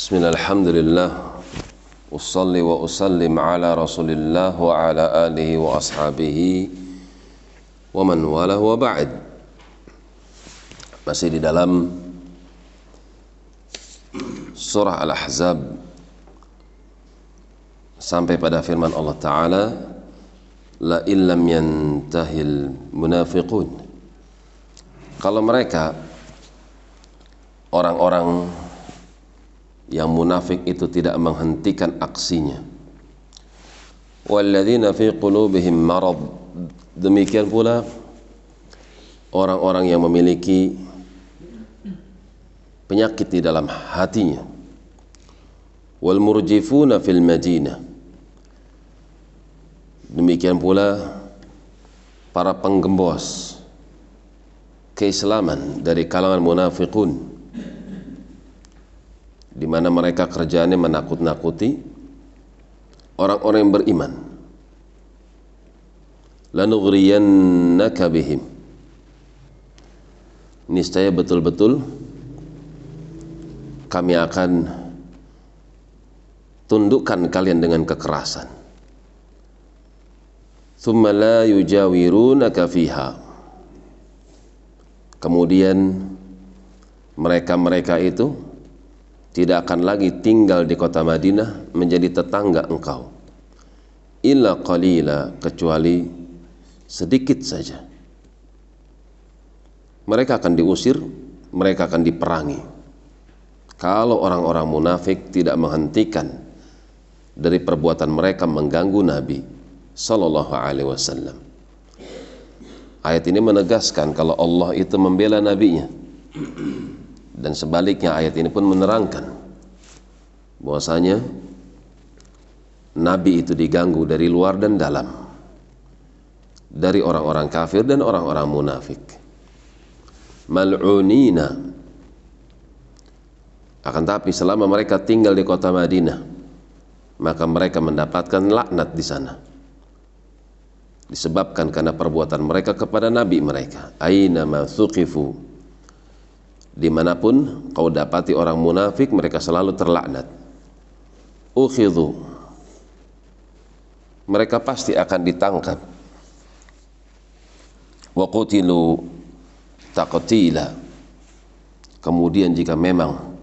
بسم الله الحمد لله أصلي وأسلم على رسول الله وعلى آله وأصحابه ومن والاه وبعد masih di dalam surah Al-Ahzab sampai pada firman Allah Ta'ala la illam yantahil munafiqun kalau mereka orang-orang yang munafik itu tidak menghentikan aksinya. Walladzina fi qulubihim marad. Demikian pula orang-orang yang memiliki penyakit di dalam hatinya. Wal murjifuna fil madinah demikian pula para penggembos keislaman dari kalangan munafikun di mana mereka kerjaannya menakut-nakuti orang-orang yang beriman. Lanughriyannaka bihim. Niscaya betul-betul kami akan tundukkan kalian dengan kekerasan. Thumma la yujawirunaka fiha. Kemudian mereka-mereka itu tidak akan lagi tinggal di kota Madinah menjadi tetangga engkau. Illa qalila kecuali sedikit saja. Mereka akan diusir mereka akan diperangi. Kalau orang-orang munafik tidak menghentikan dari perbuatan mereka mengganggu Nabi sallallahu alaihi wasallam. Ayat ini menegaskan kalau Allah itu membela nabinya dan sebaliknya ayat ini pun menerangkan bahwasanya Nabi itu diganggu dari luar dan dalam dari orang-orang kafir dan orang-orang munafik. Mal'unina. Akan tapi selama mereka tinggal di kota Madinah maka mereka mendapatkan laknat di sana. Disebabkan karena perbuatan mereka kepada nabi mereka. Aina ma thuqifu di mana pun kau dapati orang munafik mereka selalu terlaknat. Ukhidhu. Mereka pasti akan ditangkap. Wa qutilu taqtila. Kemudian jika memang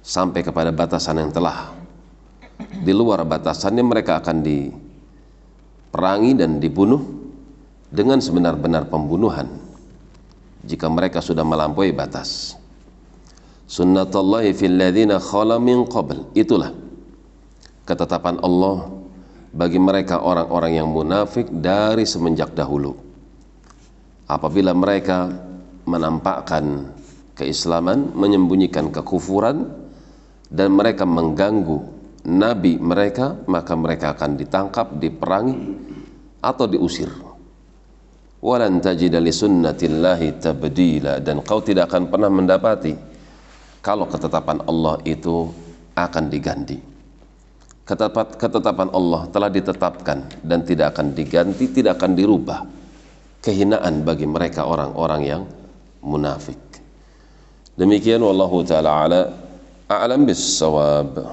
sampai kepada batasan yang telah di luar batasannya mereka akan diperangi dan dibunuh dengan sebenar-benar pembunuhan jika mereka sudah melampaui batas. Sunnatullahi fil ladzina khala min qabl. Itulah ketetapan Allah bagi mereka orang-orang yang munafik dari semenjak dahulu. Apabila mereka menampakkan keislaman menyembunyikan kekufuran dan mereka mengganggu nabi mereka maka mereka akan ditangkap diperangi atau diusir walan tajida sunnatillahi tabdila. Dan kau tidak akan pernah mendapati kalau ketetapan Allah itu akan diganti. Ketetapan Allah telah ditetapkan dan tidak akan diganti tidak akan dirubah kehinaan bagi mereka orang-orang yang munafik. Demikian wallahu taala ala a'lam bis sawab